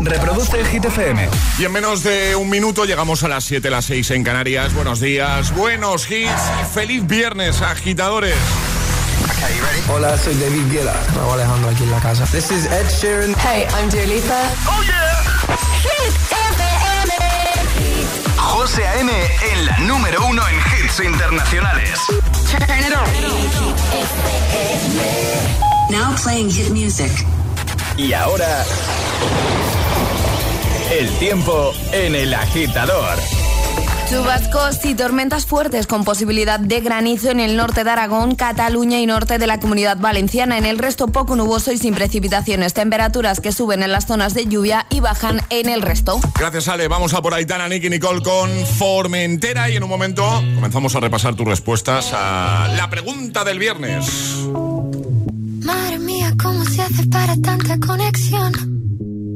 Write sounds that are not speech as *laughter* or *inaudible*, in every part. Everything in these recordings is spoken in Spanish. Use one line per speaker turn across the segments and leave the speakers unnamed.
Reproduce Hit FM.
Y en menos de un minuto llegamos a las 7, las 6 en Canarias. Buenos días, buenos hits y feliz viernes, agitadores.
Hola, soy David Guetta. Me Alejandro aquí en la casa. This is Ed Sheeran.
Hey, I'm Dua Lipa.
Oh yeah.
Hit FM.
José A.M. en la número uno en hits internacionales.
Turn it on. Now playing hit music.
Y ahora, el tiempo en el agitador.
Chubascos y tormentas fuertes con posibilidad de granizo en el norte de Aragón, Cataluña y norte de la comunidad valenciana. En el resto poco nuboso y sin precipitaciones. Temperaturas que suben en las zonas de lluvia y bajan en el resto.
Gracias, Ale. Vamos a por Aitana, Nicky Nicole con Formentera y en un momento comenzamos a repasar tus respuestas a la pregunta del viernes.
Madre mía, ¿cómo se hace para tanta conexión?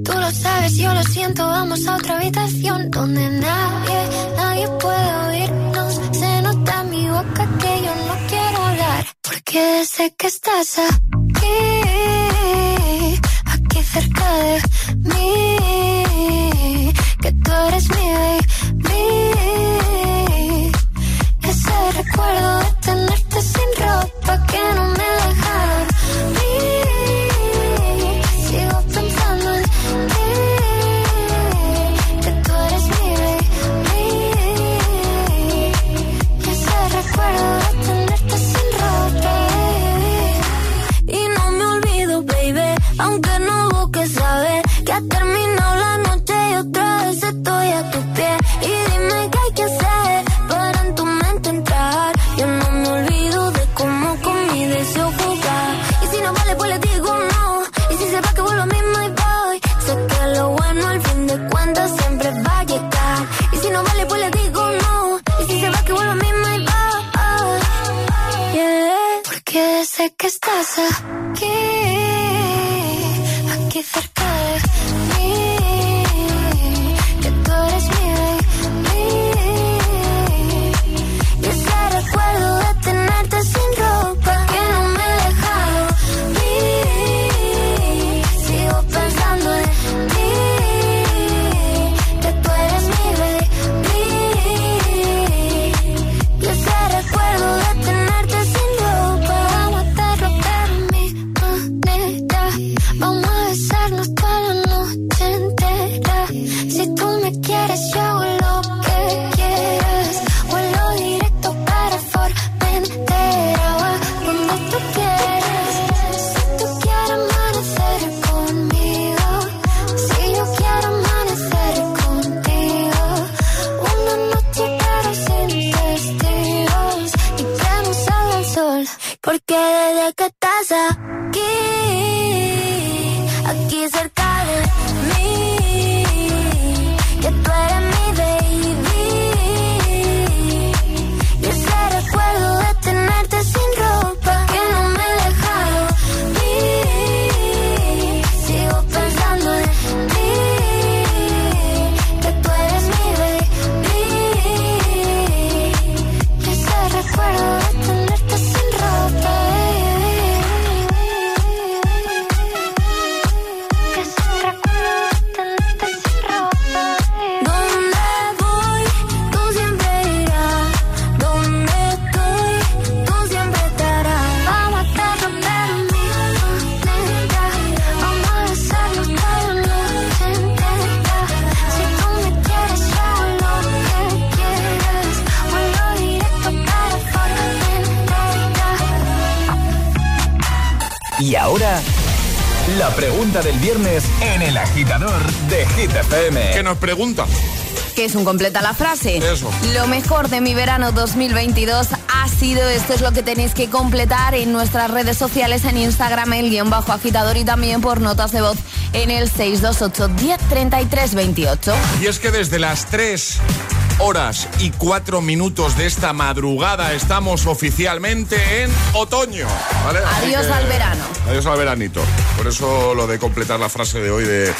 Tú lo sabes, yo lo siento, vamos a otra habitación donde nadie, nadie puede oírnos. Se nota en mi boca que yo no quiero hablar, porque sé que estás aquí, aquí cerca de mí, que tú eres mi baby. Ese recuerdo de tenerte sin ropa que no me deja la
pregunta del viernes en el agitador de Hit FM.
¿Qué nos pregunta?
que es un completa la frase.
Eso.
Lo mejor de mi verano 2022 ha sido, esto es lo que tenéis que completar en nuestras redes sociales, en Instagram, el guion bajo agitador y también por notas de voz en el 628 1033 28.
Y es que desde las 3 horas y 4 minutos de esta madrugada estamos oficialmente en otoño.
Adiós
que-
al verano.
Adiós al veranito. Por eso lo de completar la frase de hoy de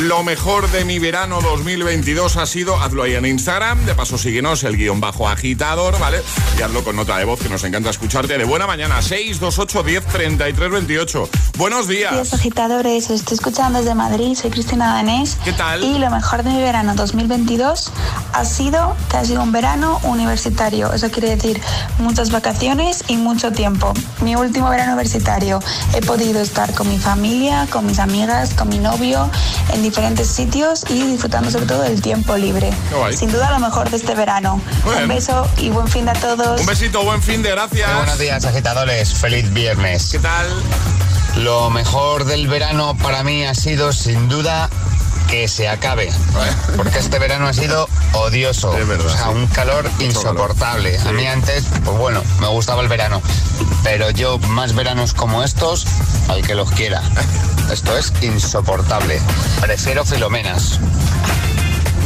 Lo mejor de mi verano 2022 ha sido, hazlo ahí en Instagram, de paso síguenos el guion bajo agitador, ¿vale? Y hazlo con nota de voz, que nos encanta escucharte. De buena mañana, 628 10 33 28. Buenos días.
Días agitadores, os estoy escuchando desde Madrid, soy Cristina Danés.
¿Qué tal?
Y lo mejor de mi verano 2022 ha sido que ha sido un verano universitario. Eso quiere decir muchas vacaciones y mucho tiempo. Mi último verano universitario he podido estar con mi familia, con mis amigas, con mi novio, en diferentes sitios y disfrutando sobre todo del tiempo libre.
Qué guay.
Sin duda lo mejor de este verano. Un beso y buen fin de a todos.
Un besito, buen fin de gracias.
Muy buenos días, agitadores. Feliz viernes.
¿Qué tal?
Lo mejor del verano para mí ha sido, sin duda, que se acabe. Porque este verano ha sido odioso.
Es verdad,
O sea,
sí.
un calor insoportable. A mí antes, pues bueno, me gustaba el verano. Pero yo, más veranos como estos, al que los quiera. Esto es insoportable. Prefiero filomenas.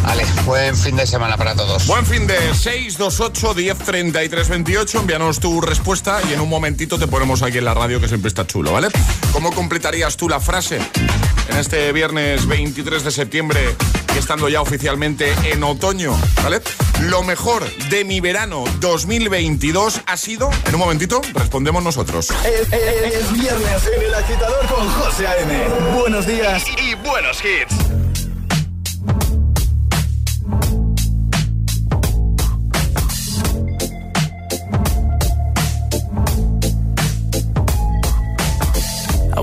Vale, buen fin de semana para todos.
Buen fin de 628 10 33 28. Envíanos tu respuesta y en un momentito te ponemos aquí en la radio que siempre está chulo, ¿vale? ¿Cómo completarías tú la frase en este viernes 23 de septiembre y estando ya oficialmente en otoño, ¿vale? Lo mejor de mi verano 2022 ha sido, en un momentito, respondemos nosotros.
Es, es- es viernes en el agitador con José A.M. Buenos días y buenos hits.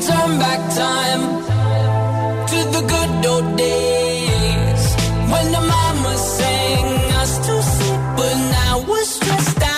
Turn back time to the good old days when the us to sleep, but now we're stressed out.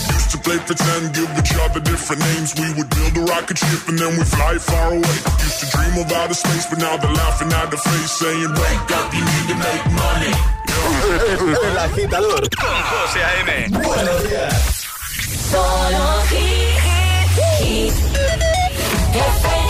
Used to play pretend, give each other different names. We would build a rocket ship and then we fly far away. Used to dream of outer space, but now they're laughing at the face, saying, Wake up, you need to make money. *laughs*
El agitador con José A.M. Buenos días.
Solo hit, hit, FM.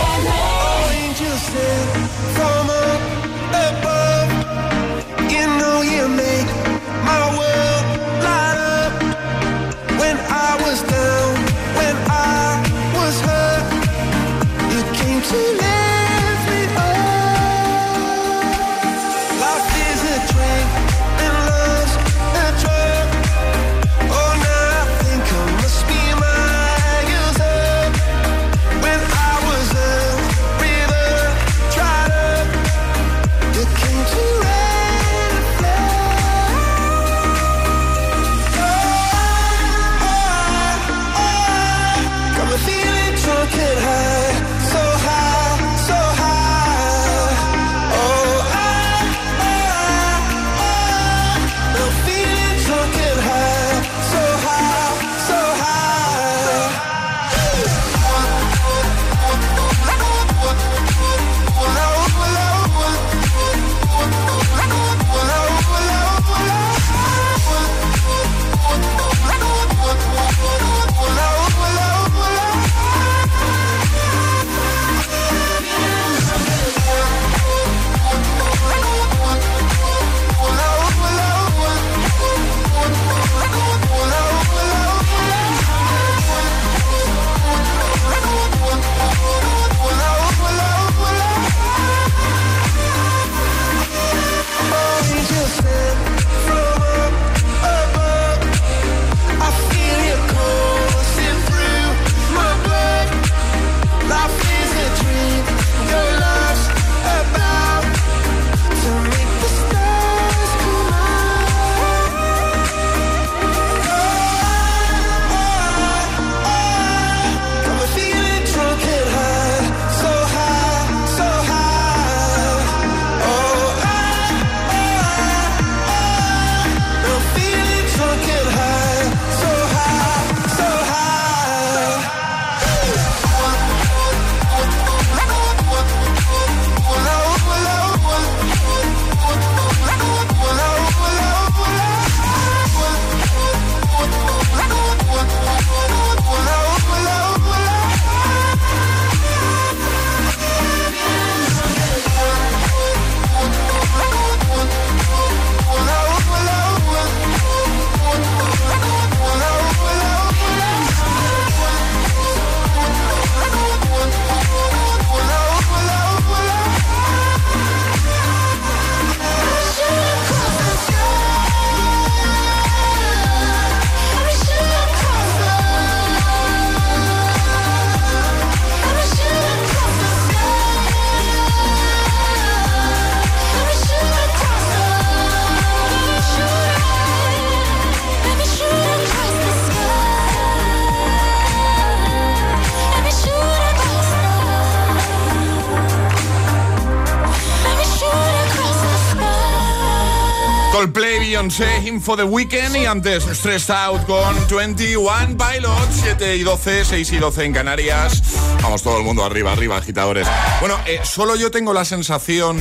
For the Weekend y antes Stressed Out con 21 Pilots, 7 y 12, 6 y 12 en Canarias. Vamos todo el mundo arriba, arriba, agitadores. Bueno, eh, solo yo tengo la sensación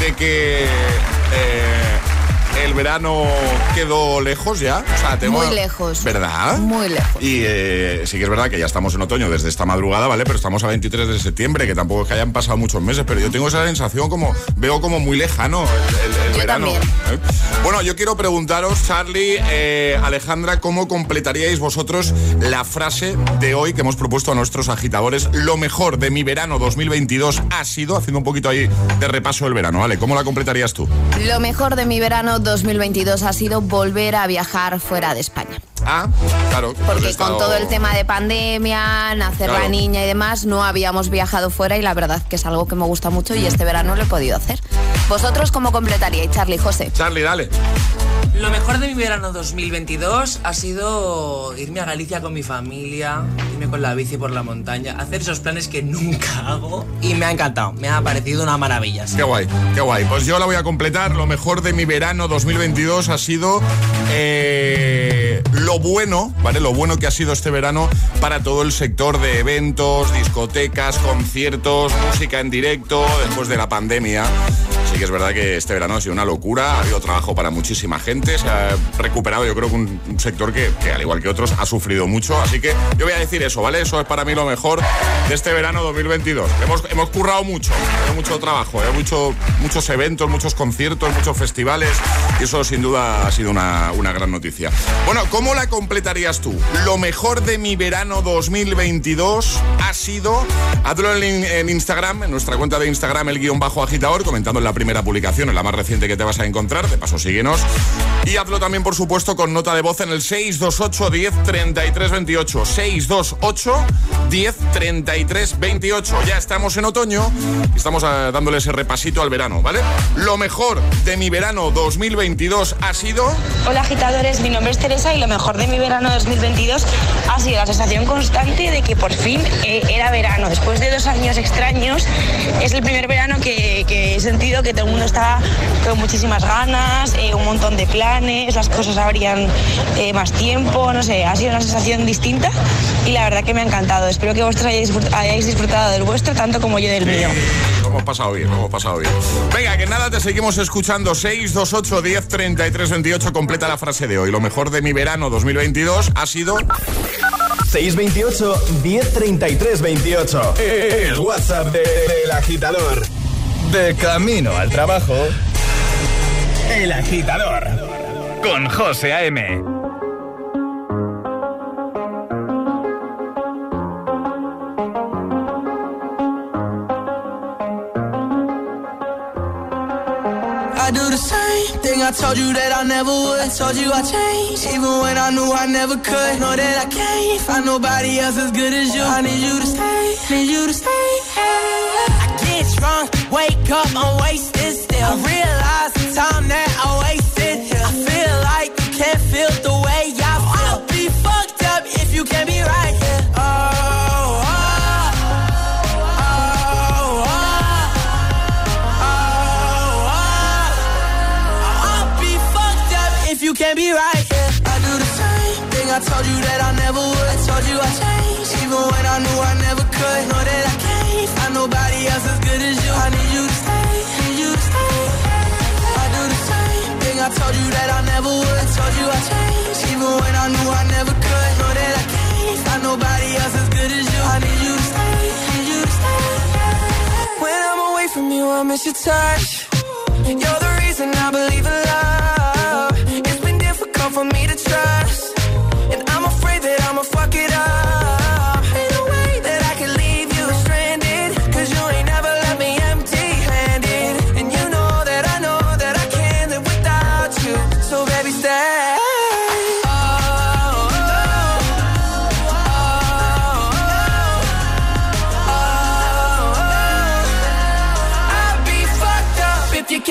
de que... Verano quedó lejos ya. O sea, tengo,
Muy lejos.
¿Verdad?
Muy lejos.
Y eh, sí que es verdad que ya estamos en otoño desde esta madrugada, ¿vale? Pero estamos a 23 de septiembre, que tampoco es que hayan pasado muchos meses, pero yo tengo esa sensación como, veo como muy lejano el, el- el
Yo
verano. ¿eh? Bueno, yo quiero preguntaros, Charlie, eh, Alejandra, ¿cómo completaríais vosotros la frase de hoy que hemos propuesto a nuestros agitadores? Lo mejor de mi verano 2022 ha sido, haciendo un poquito ahí de repaso del verano, ¿vale? ¿Cómo la completarías tú?
Lo mejor de mi verano 2022 ha sido volver a viajar fuera de España.
Ah, claro.
Porque
estado-
con todo el tema de pandemia, nacer
Claro.
la niña y demás, no habíamos viajado fuera y la verdad que es algo que me gusta mucho y este verano lo he podido hacer. ¿Vosotros cómo completaríais, Charlie José?
Charlie, dale.
Lo mejor de mi verano 2022 ha sido irme a Galicia con mi familia, irme con la bici por la montaña, hacer esos planes que nunca hago y me ha encantado, me ha parecido una maravilla. sí.
Qué guay, qué guay. Pues yo la voy a completar. Lo mejor de mi verano 2022 ha sido eh, lo bueno, ¿vale? Lo bueno que ha sido este verano para todo el sector de eventos, discotecas, conciertos, música en directo, después de la pandemia. Que es verdad que este verano ha sido una locura, ha habido trabajo para muchísima gente, se ha recuperado yo creo que un, un sector que, que, al igual que otros ha sufrido mucho, así que yo voy a decir eso, ¿vale? Eso es para mí lo mejor de este verano 2022. Hemos, hemos currado mucho, mucho trabajo, hay mucho, muchos eventos, muchos conciertos, muchos festivales y eso sin duda ha sido una, una gran noticia. Bueno, ¿cómo la completarías tú? Lo mejor de mi verano 2022 ha sido, hazlo en, en Instagram, en nuestra cuenta de Instagram, el guion bajo agitador, comentando en la primera publicación, en la más reciente que te vas a encontrar. De paso, síguenos. Y hazlo también, por supuesto, con nota de voz en el 628 10 33 28. 628 10 33 28. Ya estamos en otoño y estamos eh, dándole ese repasito al verano, ¿vale? Lo mejor de mi verano 2022 ha sido.
Hola agitadores, mi nombre es Teresa y lo mejor de mi verano 2022 ha sido la sensación constante de que por fin eh, era verano. Después de dos años extraños, es el primer verano que, que he sentido que todo el mundo estaba con muchísimas ganas, eh, un montón de planes, las cosas habrían eh, más tiempo, no sé, ha sido una sensación distinta y la verdad que me ha encantado. Espero que vosotros hayáis, disfrut- hayáis disfrutado del vuestro tanto como yo del mío.
Lo hemos pasado bien, lo hemos pasado bien. Venga, que nada, te seguimos escuchando. 628 10 33 28. Completa la frase de hoy. Lo mejor de mi verano 2022 ha sido.
628 1033 28. El WhatsApp de- del agitador. De camino al trabajo. El agitador. Con José A.M.
I do the same thing I told you that I never would. Told you I changed, even when I knew I never could. Know that I can't find nobody else as good as you. I need you to stay, need you to stay. I get drunk, wake up, I'm wasted still. I realize the time that I wasted. I feel like you can't feel Told you that I never would. I told you I changed, even when I knew I never could. Know that I can't find nobody else as good as you. I need you to stay, need you to stay. When I'm away from you, I miss your touch. You're the reason I believe in love.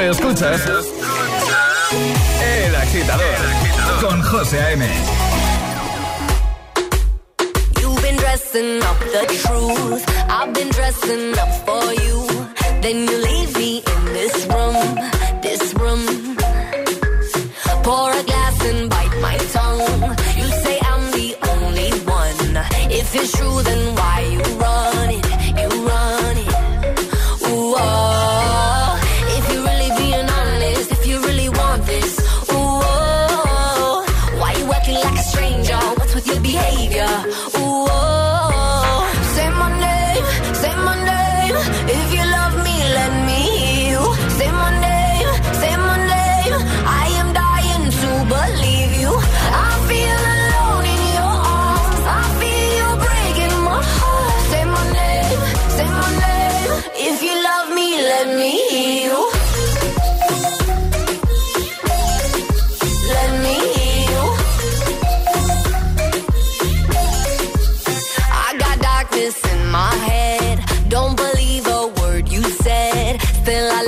Escuchas El Agitador con José A.M.
You've been dressing up the truth. I've been dressing up for you. Then you leave me in this room, this room. Pour a glass and bite my tongue. You say I'm the only one. If it's true, then why you run my head. Don't believe a word you said. Still, I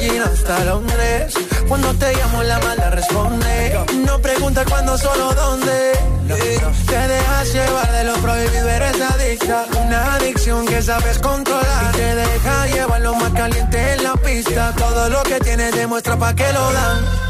Medellín hasta Londres. Cuando te llamo la mala responde. No pregunta cuándo, solo dónde. Te dejas llevar de lo prohibido, eres adicta. Una adicción que sabes controlar. Y te deja llevar lo más caliente en la pista. Todo lo que tienes demuestra pa' que lo dan.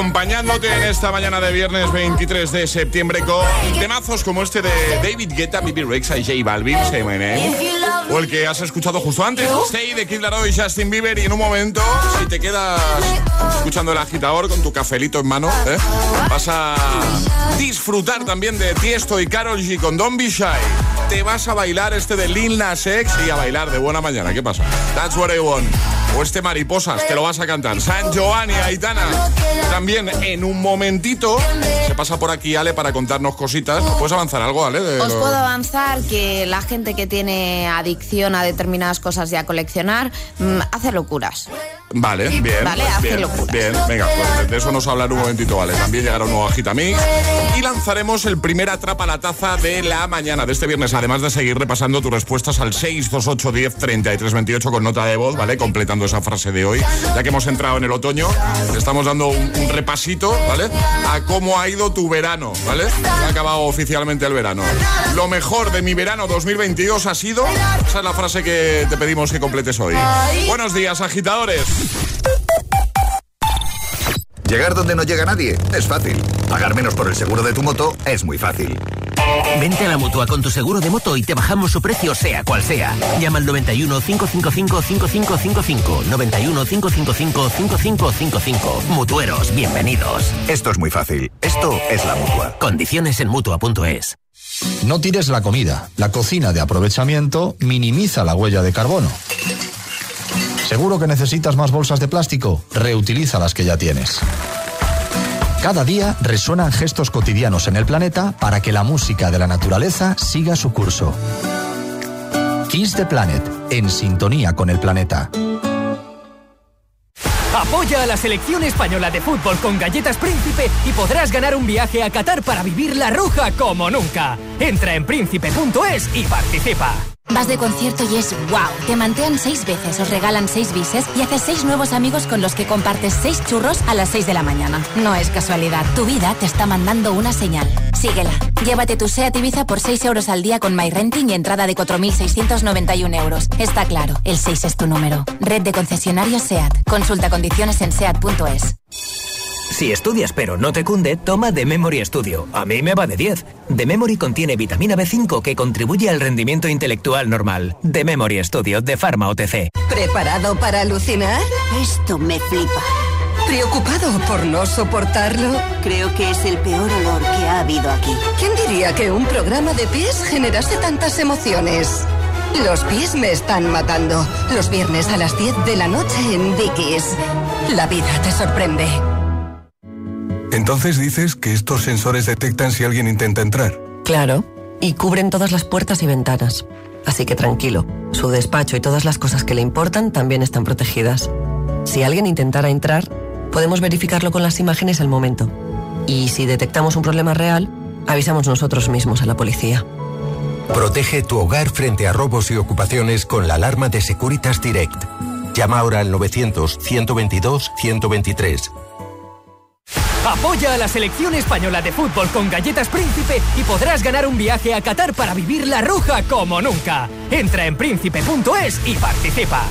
Acompañándote en esta mañana de viernes 23 de septiembre con temazos como este de David Guetta, Bibi Rexa y J Balvin, Say My Name. O el que has escuchado justo antes, Stay de Kid Laroi y Justin Bieber. Y en un momento, si te quedas escuchando el agitador con tu cafelito en mano, ¿eh? vas a disfrutar también de Tiesto y Carol G con Don't Be Shy. Te vas a bailar este de Lil Nas X y a bailar de buena mañana. ¿Qué pasa? That's what I want. O este Mariposas, te lo vas a cantar. San Giovanni, Aitana. También en un momentito se pasa por aquí Ale para contarnos cositas. ¿Puedes avanzar algo, Ale? de
Os
lo-
puedo avanzar que la gente que tiene adicción a determinadas cosas y a coleccionar mm, hace locuras.
Vale, bien.
Vale,
bien. Venga, pues de eso nos habla en un momentito, vale. También llegará un nuevo Agitamix. Y lanzaremos el primer Atrapa la Taza de la mañana de este viernes. Además de seguir repasando tus respuestas al 628 10 33 28 con nota de voz, ¿vale? Completando esa frase de hoy. Ya que hemos entrado en el otoño, le estamos dando un, un repasito, ¿vale? A cómo ha ido tu verano, ¿vale? Ha acabado oficialmente el verano. Lo mejor de mi verano 2022 ha sido. Esa es la frase que te pedimos que completes hoy. Buenos días, agitadores.
Llegar donde no llega nadie es fácil. Pagar menos por el seguro de tu moto es muy fácil.
Vente a la mutua con tu seguro de moto y te bajamos su precio, sea cual sea. Llama al 91 555 5555. 91 555 5555. Mutueros, bienvenidos.
Esto es muy fácil. Esto es la mutua.
Condiciones en mutua.es.
No tires la comida. La cocina de aprovechamiento minimiza la huella de carbono. ¿Seguro que necesitas más bolsas de plástico? Reutiliza las que ya tienes. Cada día resuenan gestos cotidianos en el planeta para que la música de la naturaleza siga su curso. Kiss the Planet, en sintonía con el planeta.
Apoya a la selección española de fútbol con Galletas Príncipe y podrás ganar un viaje a Qatar para vivir la roja como nunca. Entra en príncipe.es y participa.
Vas de concierto y es wow. Te mantean seis veces, os regalan seis bises y haces seis nuevos amigos con los que compartes seis churros a las seis de la mañana. No es casualidad, tu vida te está mandando una señal. Síguela. Llévate tu SEAT Ibiza por 6 euros al día con MyRenting y entrada de 4.691 euros. Está claro, el 6 es tu número. Red de concesionarios SEAT. Consulta condiciones en SEAT.es.
Si estudias pero no te cunde, toma The Memory Studio. A mí me va de 10. The Memory contiene vitamina B5 que contribuye al rendimiento intelectual normal. The Memory Studio de Pharma OTC.
¿Preparado para alucinar? Esto me flipa. ¿Preocupado por no soportarlo? Creo que es el peor olor que ha habido aquí. ¿Quién diría que un programa de pies generase tantas emociones? Los pies me están matando. Los viernes a las 10 de la noche en Dickies. La vida te sorprende.
Entonces dices que estos sensores detectan si alguien intenta entrar.
Claro, y cubren todas las puertas y ventanas. Así que tranquilo, su despacho y todas las cosas que le importan también están protegidas. Si alguien intentara entrar, podemos verificarlo con las imágenes al momento. Y si detectamos un problema real, avisamos nosotros mismos a la policía.
Protege tu hogar frente a robos y ocupaciones con la alarma de Securitas Direct. Llama ahora al 900-122-123.
Apoya a la selección española de fútbol con Galletas Príncipe y podrás ganar un viaje a Qatar para vivir la roja como nunca. Entra en príncipe.es y participa.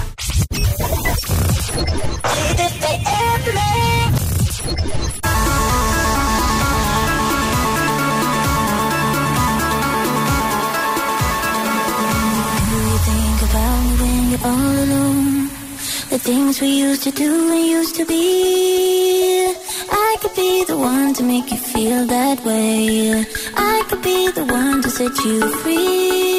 The things we used to do used to be. Be the one to make you feel that way. I could be the one to set you free.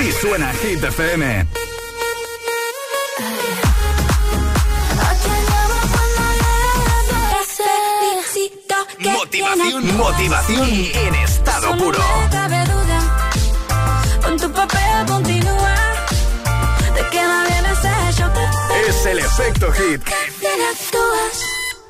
Así, suena Hit FM. Motivación, motivación en estado puro.
Con tu papel continúa.
Es el efecto hit.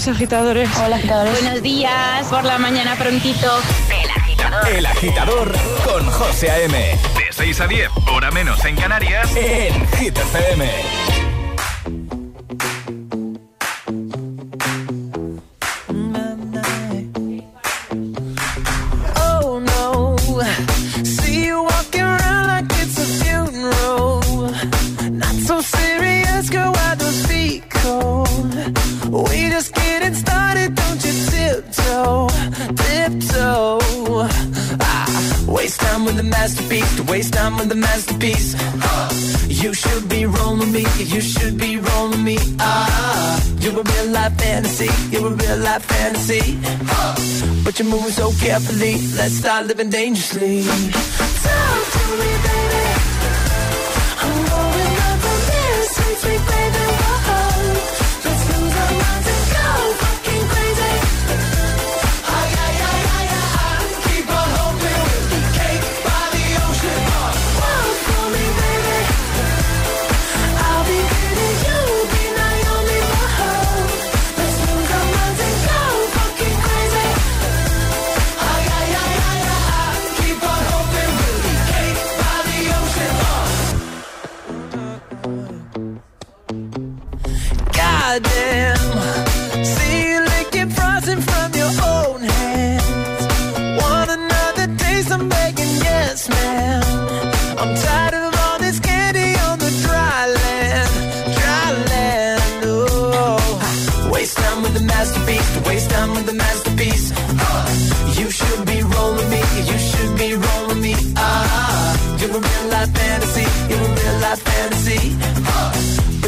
días, agitadores.
Hola, agitadores. Buenos días, por la mañana prontito.
El agitador. El agitador con José A.M. De 6 a 10, hora menos en Canarias, en Hit FM.
Uh, but you're moving so carefully, let's start living dangerously. Talk to me, baby.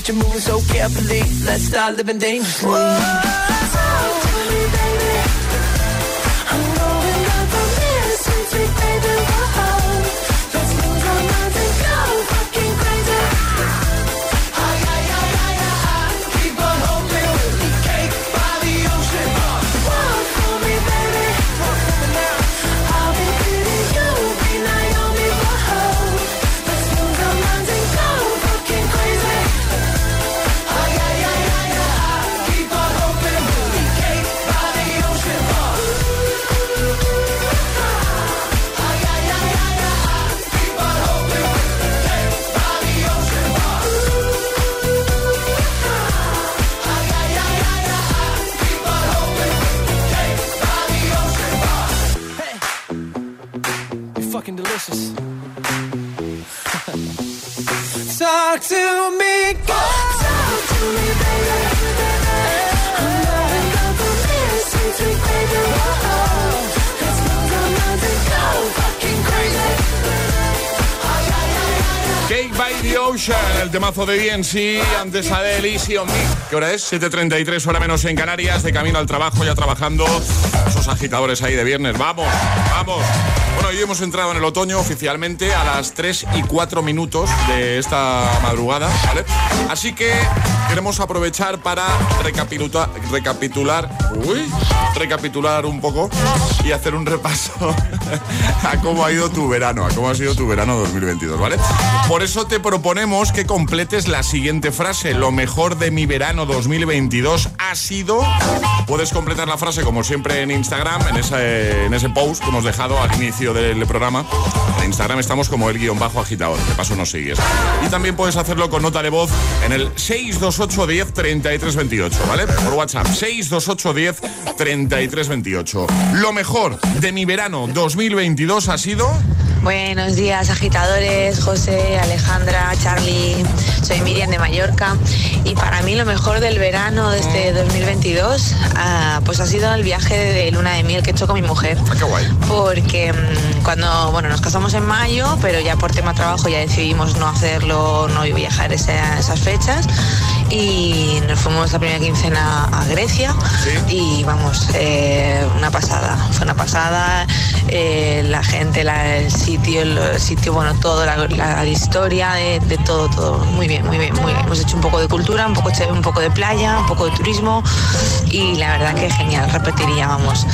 But you're moving so carefully, let's start living dangerously. Talk to me, baby. Ocean,
el temazo de DNC, antes Adele, Easy on Me. ¿Qué hora es? 7.33, hora menos en Canarias, de camino al trabajo, ya trabajando. Esos agitadores ahí de viernes, vamos, vamos. Bueno, hoy hemos entrado en el otoño oficialmente a las 3 y 4 minutos de esta madrugada. Así que queremos aprovechar para recapitular, recapitular, recapitular un poco y hacer un repaso *laughs* a cómo ha ido tu verano, a cómo ha sido tu verano 2022, ¿vale? Por eso te proponemos que completes la siguiente frase. Lo mejor de mi verano 2022 ha sido... Puedes completar la frase como siempre en Instagram, en ese, en ese post que hemos dejado al inicio del programa. En Instagram estamos como el guion bajo agitador. De paso nos sigues. Y también puedes hacerlo con nota de voz en el 628 10 33 28, ¿vale? Por WhatsApp. 628 10 33 28. Lo mejor de mi verano 2022 ha sido...
Buenos días, agitadores, José, Alejandra, Charlie. Soy Miriam de Mallorca y para mí lo mejor del verano de este 2022 ah, pues ha sido el viaje de luna de miel que he hecho con mi mujer.
qué guay.
Porque mm, cuando, bueno, nos casamos en mayo, pero ya por tema trabajo ya decidimos no hacerlo, no viajar esa- esas fechas y nos fuimos la primera quincena a Grecia y vamos, eh, una pasada, fue una pasada, eh, la- la gente, la- el sitio, el, el sitio, bueno, todo, la, la historia, de, de todo, todo. Muy bien, muy bien, muy bien. Hemos hecho un poco de cultura, un poco, un poco de playa, un poco de turismo y la verdad que genial, repetiría, vamos.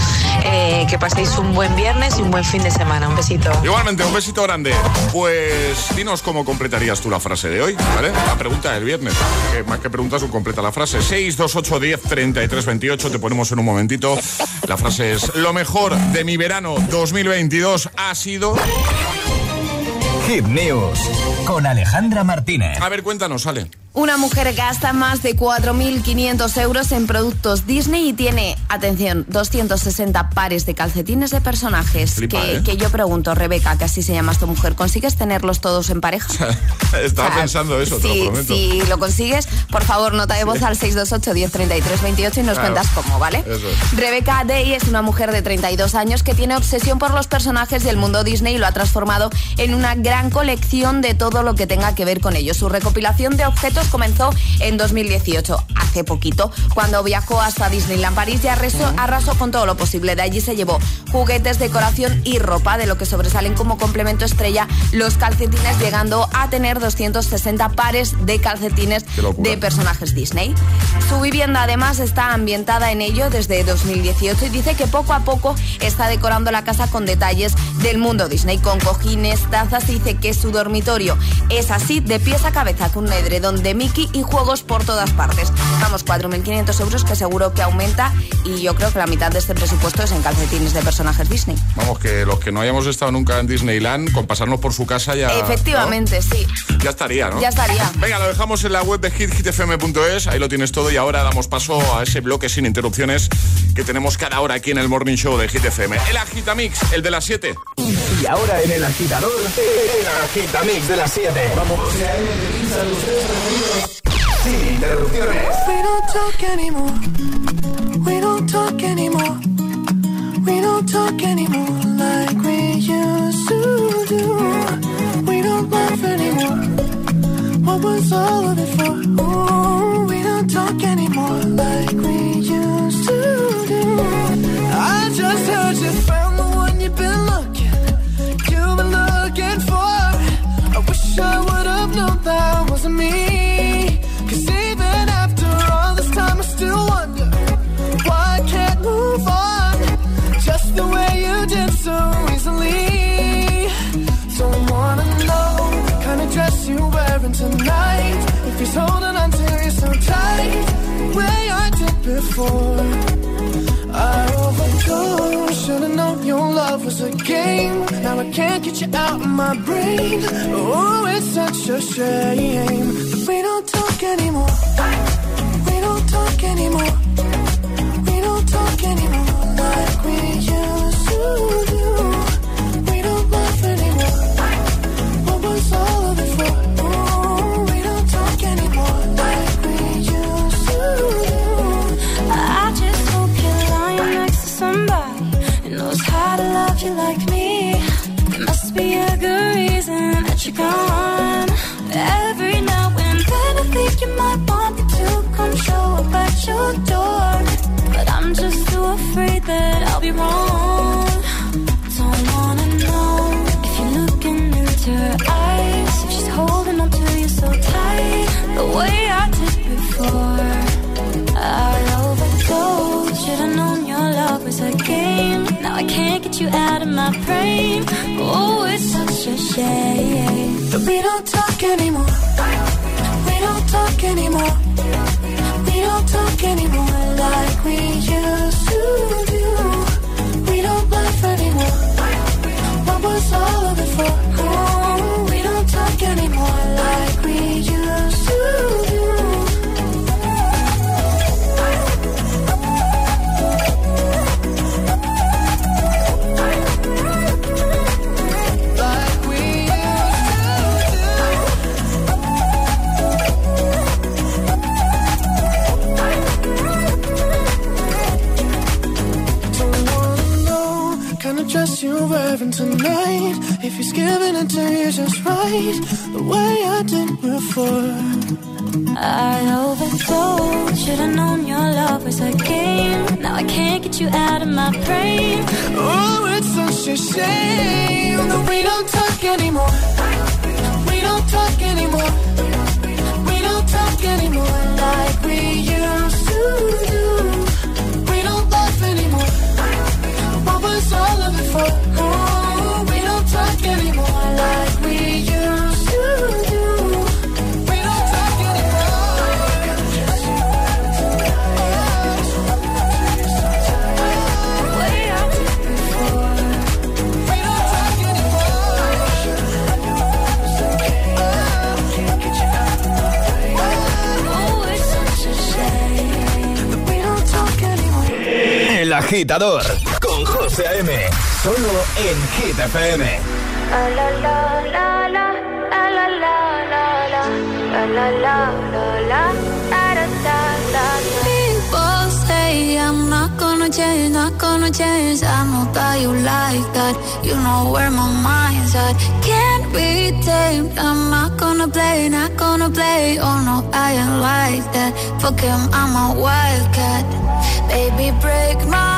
Eh, que paséis un buen viernes y un buen fin de semana. Un besito.
Igualmente, un besito grande. Pues dinos cómo completarías tú la frase de hoy, ¿vale? La pregunta del viernes. Que más que preguntas, un completa la frase. 628 10 33 28. Te ponemos en un momentito. La frase es: Lo mejor de mi verano 2022 ha sido.
Hit News con Alejandra Martínez.
A ver, cuéntanos, Ale.
Una mujer gasta más de 4.500 euros en productos Disney y tiene, atención, 260 pares de calcetines de personajes.
Flipa,
que,
¿eh?
que yo pregunto, Rebeca, que así se llama esta mujer, ¿consigues tenerlos todos en pareja? *laughs*
Estaba
O sea,
pensando eso, te lo prometo.
Si lo consigues, por favor, nota de voz al 628 1033 28 y nos
Claro.
cuentas cómo, ¿vale?
Eso es.
Rebecca Day es una mujer de 32 años que tiene obsesión por los personajes del mundo Disney y lo ha transformado en una gran colección de todo lo que tenga que ver con ellos. Su recopilación de objetos comenzó en 2018, hace poquito, cuando viajó hasta Disneyland París y arrasó, arrasó con todo lo posible. De allí se llevó juguetes, decoración y ropa, de lo que sobresalen como complemento estrella los calcetines, llegando a tener 260 pares de calcetines de personajes Disney. Su vivienda además está ambientada en ello desde 2018 y dice que poco a poco está decorando la casa con detalles del mundo Disney, con cojines, tazas y dice que su dormitorio es así de pies a cabeza con un edredón de Mickey y juegos por todas partes. Vamos, 4.500 euros que seguro que aumenta y yo creo que la mitad de este presupuesto es en calcetines de personajes Disney.
Vamos, que los que no hayamos estado nunca en Disneyland, con pasarnos por su casa ya.
Efectivamente, sí.
Ya estaría, ¿no?
Ya estaría.
Venga, lo dejamos en la web de hit, hitfm.es, ahí lo tienes todo y ahora damos paso a ese bloque sin interrupciones que tenemos cada hora aquí en el Morning Show de Hit FM. El Agitamix, el de las 7.
Y ahora en el agitador, el agitamix de las 7. Vamos.
We don't talk anymore. We don't talk anymore. We don't talk anymore like we used to do. We don't laugh anymore. What was all of it for? Ooh, we don't talk anymore like we used to do. I just heard you found the one you've been looking. You've been looking for. I wish I would have known that wasn't me. Holding on to you so tight, way I did before. I overdosed. Should've known your love was a game. Now I can't get you out of my brain. Oh, it's such a shame we don't talk anymore. We don't talk anymore. We don't talk anymore like we used
Every now and then I think you might want me to come show up at your door. But I'm just too afraid that I'll be wrong. Don't wanna know if you're looking into her eyes. She's holding on to you so tight, the way I did before. I overdosed. Should've known your love was a game. Now I can't get you out of my brain. Oh, it's such a shame
we don't talk anymore. We don't talk anymore. We don't talk anymore tonight. If he's giving it to you just right, the way I did before.
I overdosed. Should've known your love was a game. Now I can't get you out of my brain.
Oh, it's such such a shame that we don't talk anymore. We don't talk anymore. We don't talk anymore like
agitador con José A.M. Solo en Hit FM.
People say I'm not gonna change, not gonna change. I know that you like that. You know where my mind's at. Can't be tamed. I'm not gonna play, not gonna play. Oh no, I ain't like that. Fuck him, I'm a wildcat. Baby, break my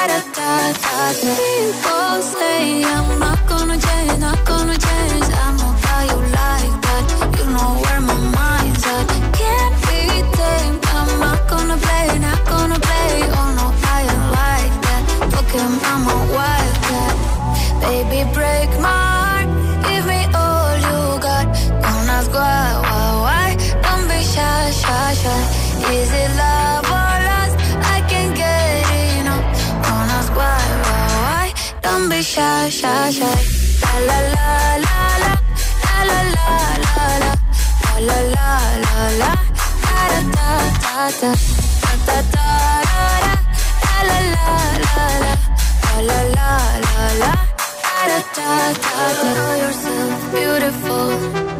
People say I'm not gonna change, not gonna change. I know how you like. You know where my mind's at. Can't be tamed. I'm not gonna play, not gonna play. Oh no, I ain't like that. Fuck him, I'm. Baby, break my heart. Give me all you got. Don't ask why, why, why. Don't be shy. Is it love shy, shy, shy. La la la la la. La la la la la. La la la la la. Da da da da da. Da da da la la la la. La la la la la. Da da da da. Know yourself beautiful.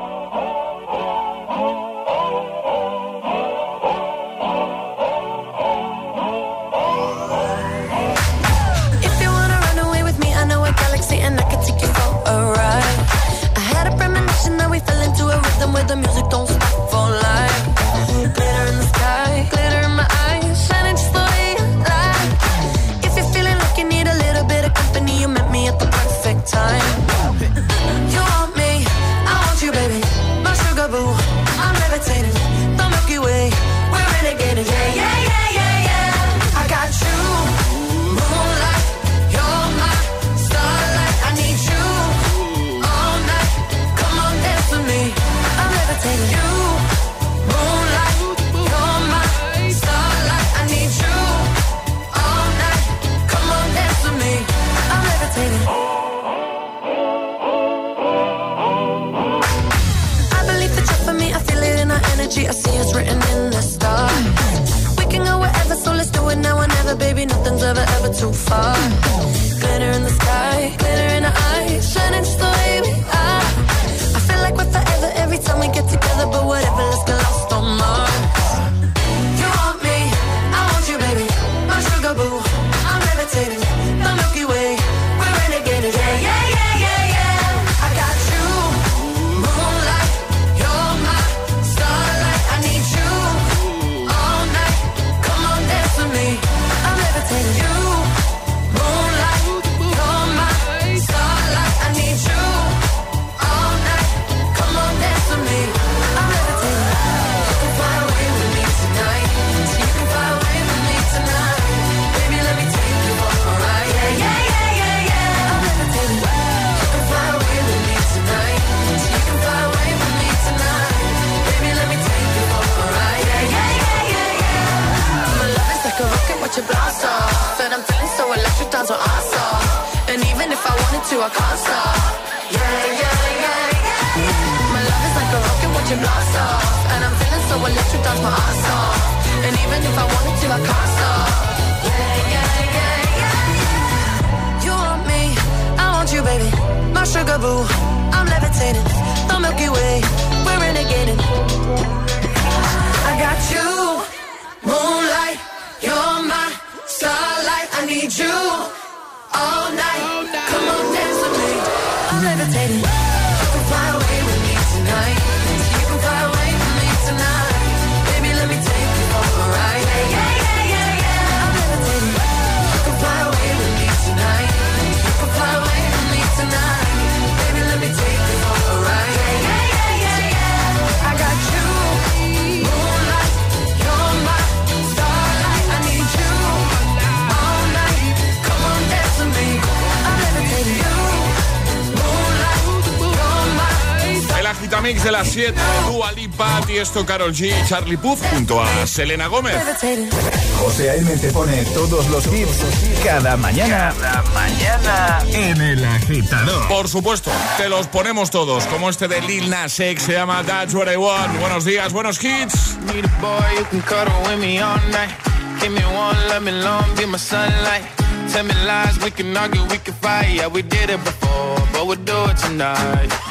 Levitating.
Agitamix de las 7, Dua Lipa, Tiesto, Carol G y Charlie Puth junto a Selena Gómez.
José A.M. te pone todos los hits cada mañana. Cada mañana en El Agitador.
Por supuesto, te los ponemos todos, como este de Lil Nas X, se llama That's What I Want. Buenos días, buenos hits.
Need a boy who can cuddle with me all night. Give me one, let me long, be my sunlight. Tell me lies, we can argue, we can fight. Yeah, we did it before, but we'll do it tonight.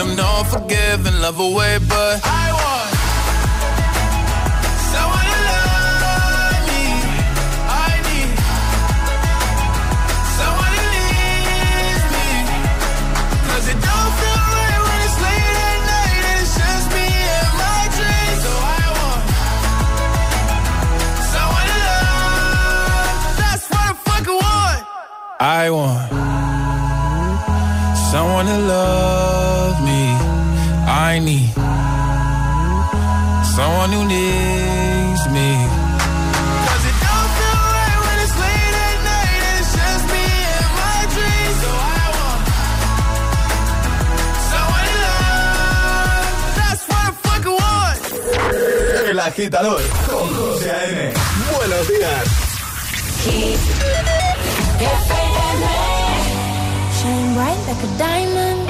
Forgiving, love away, but I want someone to love me. I need someone. 'Cause it don't feel right when it's late at night and it's just me and my dreams. So I want someone to love. That's what I fucking want. I want someone to love. I need someone who needs me. 'Cause it don't feel right when it's late at night and it's just me and my dreams. So I want someone to love. That's what I fucking want.
El Agitador con José A.M. Buenos días.
Shine bright like a diamond.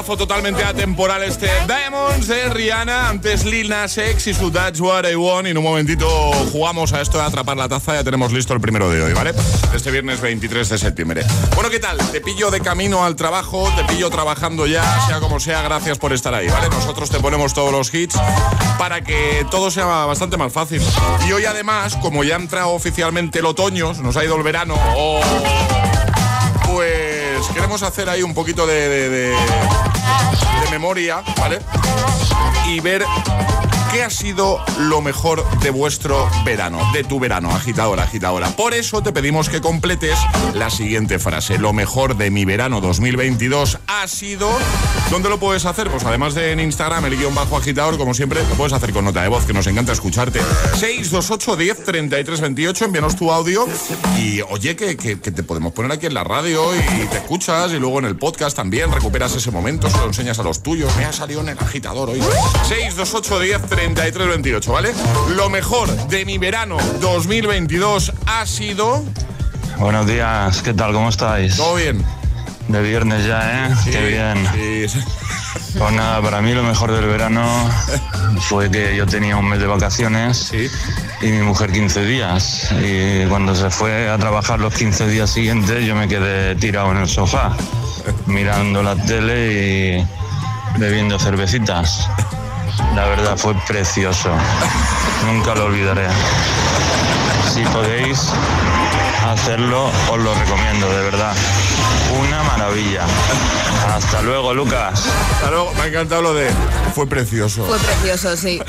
Totalmente atemporal este Diamonds de Rihanna, antes Lil Nas X y su That's What I Want. Y en un momentito jugamos a esto de atrapar la taza. Ya tenemos listo el primero de hoy, ¿vale? Este viernes 23 de septiembre. Bueno, ¿qué tal? Te pillo de camino al trabajo, te pillo trabajando ya, sea como sea. Gracias por estar ahí, ¿vale? Nosotros te ponemos todos los hits para que todo sea bastante más fácil. Y hoy, además, como ya ha entrado oficialmente el otoño, nos ha ido el verano. ¡oh! pues queremos hacer ahí un poquito de, de- de- de memoria, ¿vale? Y ver qué ha sido lo mejor de vuestro verano, de tu verano, agitadora, agitadora. Por eso te pedimos que completes la siguiente frase. Lo mejor de mi verano 2022 ha sido... ¿Dónde lo puedes hacer? Pues además de en Instagram, el guion bajo agitador, como siempre, lo puedes hacer con nota de voz, que nos encanta escucharte. 628 10 33 28, envíanos tu audio y oye, que, te podemos poner aquí en la radio y te escuchas y luego en el podcast también recuperas ese momento, se lo enseñas a los tuyos. Me ha salido en el agitador hoy. 628 10 33 28, ¿vale? Lo mejor de mi verano 2022 ha sido...
Buenos días, ¿qué tal? ¿Cómo estáis?
Todo bien.
De viernes ya, ¿eh? Qué bien.
Sí,
Pues nada, para mí lo mejor del verano fue que yo tenía un mes de vacaciones y mi mujer 15 días. Y cuando se fue a trabajar los 15 días siguientes, yo me quedé tirado en el sofá, mirando la tele y bebiendo cervecitas. La verdad fue precioso. Nunca lo olvidaré. Si podéis hacerlo, os lo recomiendo, de verdad. Una maravilla. Hasta luego, Lucas.
Hasta luego. Me ha encantado lo de... Fue precioso.
Fue precioso, sí.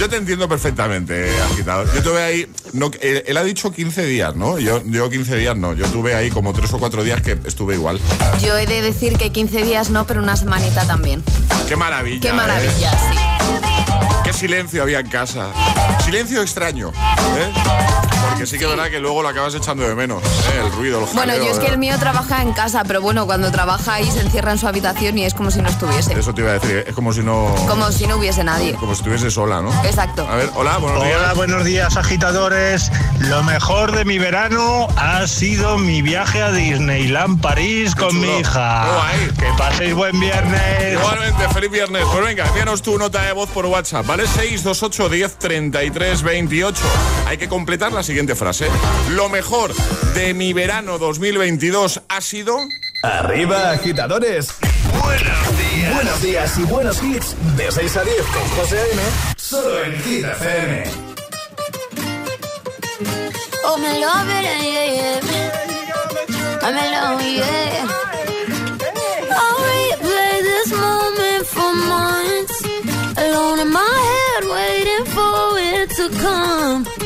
Yo te entiendo perfectamente, agitador. Yo tuve ahí, no, él, él ha dicho 15 días, ¿no? Yo, yo 15 días no. Yo tuve ahí como 3 o 4 días que estuve igual.
Yo he de decir que 15 días no, pero una semanita también.
Qué maravilla.
Qué
¿eh?
maravilla, sí.
Qué silencio había en casa. Silencio extraño, ¿eh? Porque sí que verdad que luego lo acabas echando de menos, ¿eh? El ruido, el
Bueno,
jaleo,
yo es que el mío trabaja en casa, pero bueno, cuando trabaja ahí se encierra en su habitación y es como si no estuviese.
Eso te iba a decir, es como si no...
Como si no hubiese nadie.
Como si estuviese sola, ¿no?
Exacto.
A ver, hola, buenos días.
Hola, buenos días agitadores. Lo mejor de mi verano ha sido mi viaje a Disneyland París con mi hija. Que paséis buen viernes.
Igualmente, feliz viernes. Pues venga, envíanos tu nota de voz por WhatsApp, ¿vale? 628 10 33 28. Hay que completar la siguiente frase. Lo mejor de mi verano 2022 ha sido...
Arriba, agitadores. Buenos días. Buenos días y buenos hits. De 6 a 10 con José A.M. Solo en Hit FM.
Oh, me love it, yeah, yeah. I'm alone, yeah. I'll replay this moment for months. Alone in my head, waiting for it to come.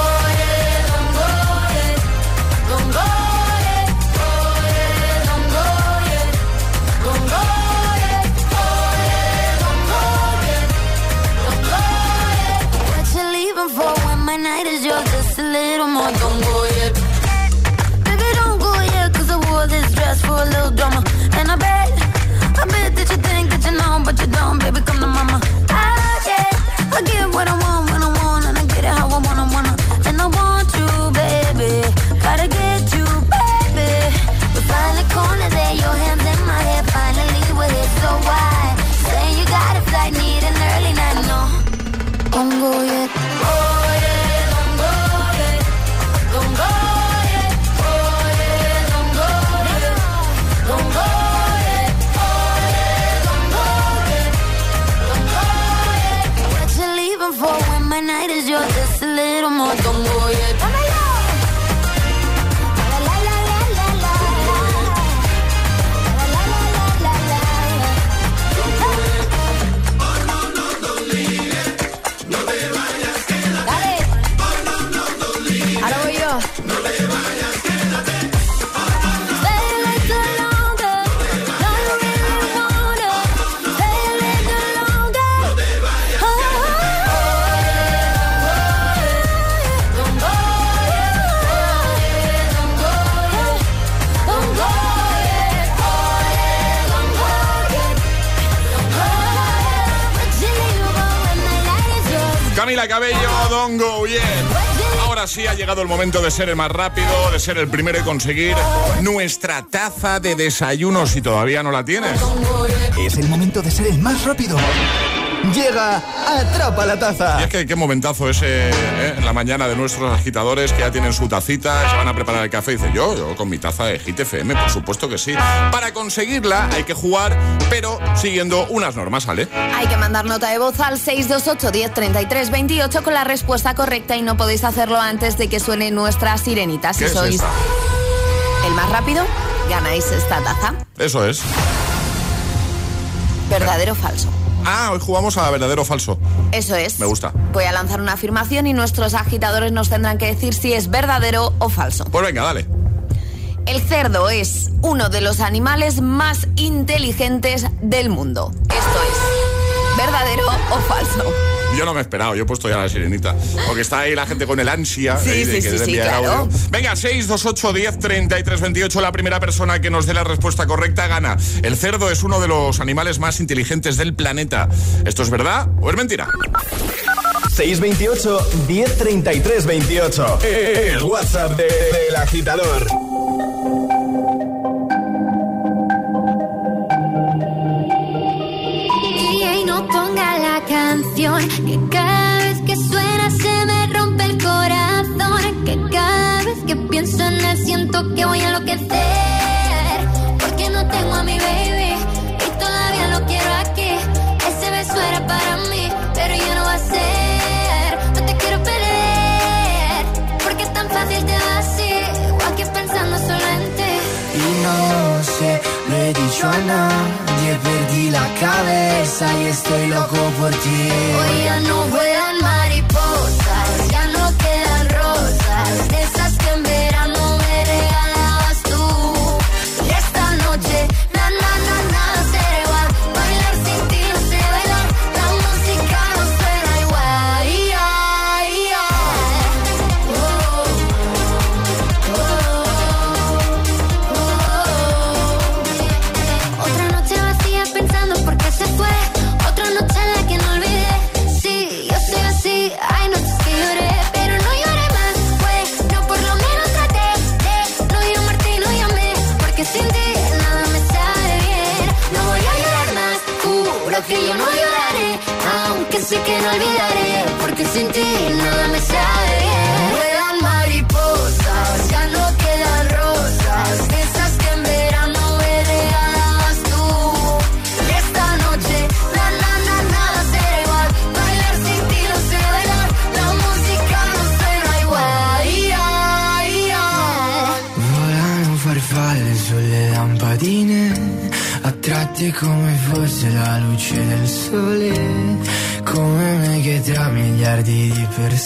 get, I get what I
Camila Cabello, Don't Go Yet. Ahora sí ha llegado el momento de ser el más rápido, de ser el primero y conseguir nuestra taza de desayuno si todavía no la tienes.
Es el momento de ser el más rápido. Llega Atrapa la Taza.
Y es que qué momentazo ese ¿eh? en la mañana de nuestros agitadores que ya tienen su tacita, se van a preparar el café y dice yo, yo con mi taza de Hit FM, por supuesto que sí. Para conseguirla hay que jugar, pero siguiendo unas normas, ¿vale?
Hay que mandar nota de voz al 628 10 33 28 con la respuesta correcta y no podéis hacerlo antes de que suene nuestra sirenita. Si
¿Qué es
sois
esta?
el más rápido, ganáis esta taza.
Eso es.
¿Verdadero o falso?
Ah, hoy jugamos a verdadero o falso.
Eso es.
Me gusta.
Voy a lanzar una afirmación y nuestros agitadores nos tendrán que decir si es verdadero o falso.
Pues venga, dale.
El cerdo es uno de los animales más inteligentes del mundo. Esto es verdadero o falso.
Yo no me he esperado, yo he puesto ya la sirenita. Porque está ahí la gente con el ansia
Sí,
de, de
sí,
que
sí,
le
sí, claro.
audio. Venga, 628 10 33 28. La primera persona que nos dé la respuesta correcta gana. El cerdo es uno de los animales más inteligentes del planeta. ¿Esto es verdad o es mentira?
628 1033 28. El WhatsApp de- del agitador.
Que cada vez que suena se me rompe el corazón. Que cada vez que pienso en él siento que voy a enloquecer. Porque no tengo a mi baby y todavía lo quiero aquí. Ese beso era para mí, pero ya no va a ser.
Dicho a nadie, perdí la cabeza y estoy loco por ti.
Hoy ya no vuelan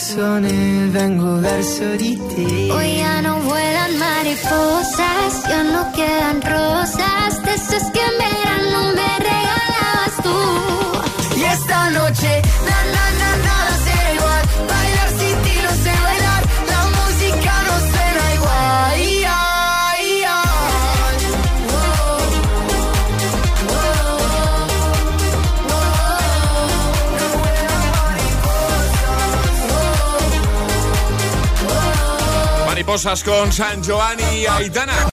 persone vengo verso di te.
Hoy ya no vuelan mariposas, ya no quedan rosas, de esas que en verano me regalabas tú.
Y esta noche,
Mariposas con San Giovanni y Aitana.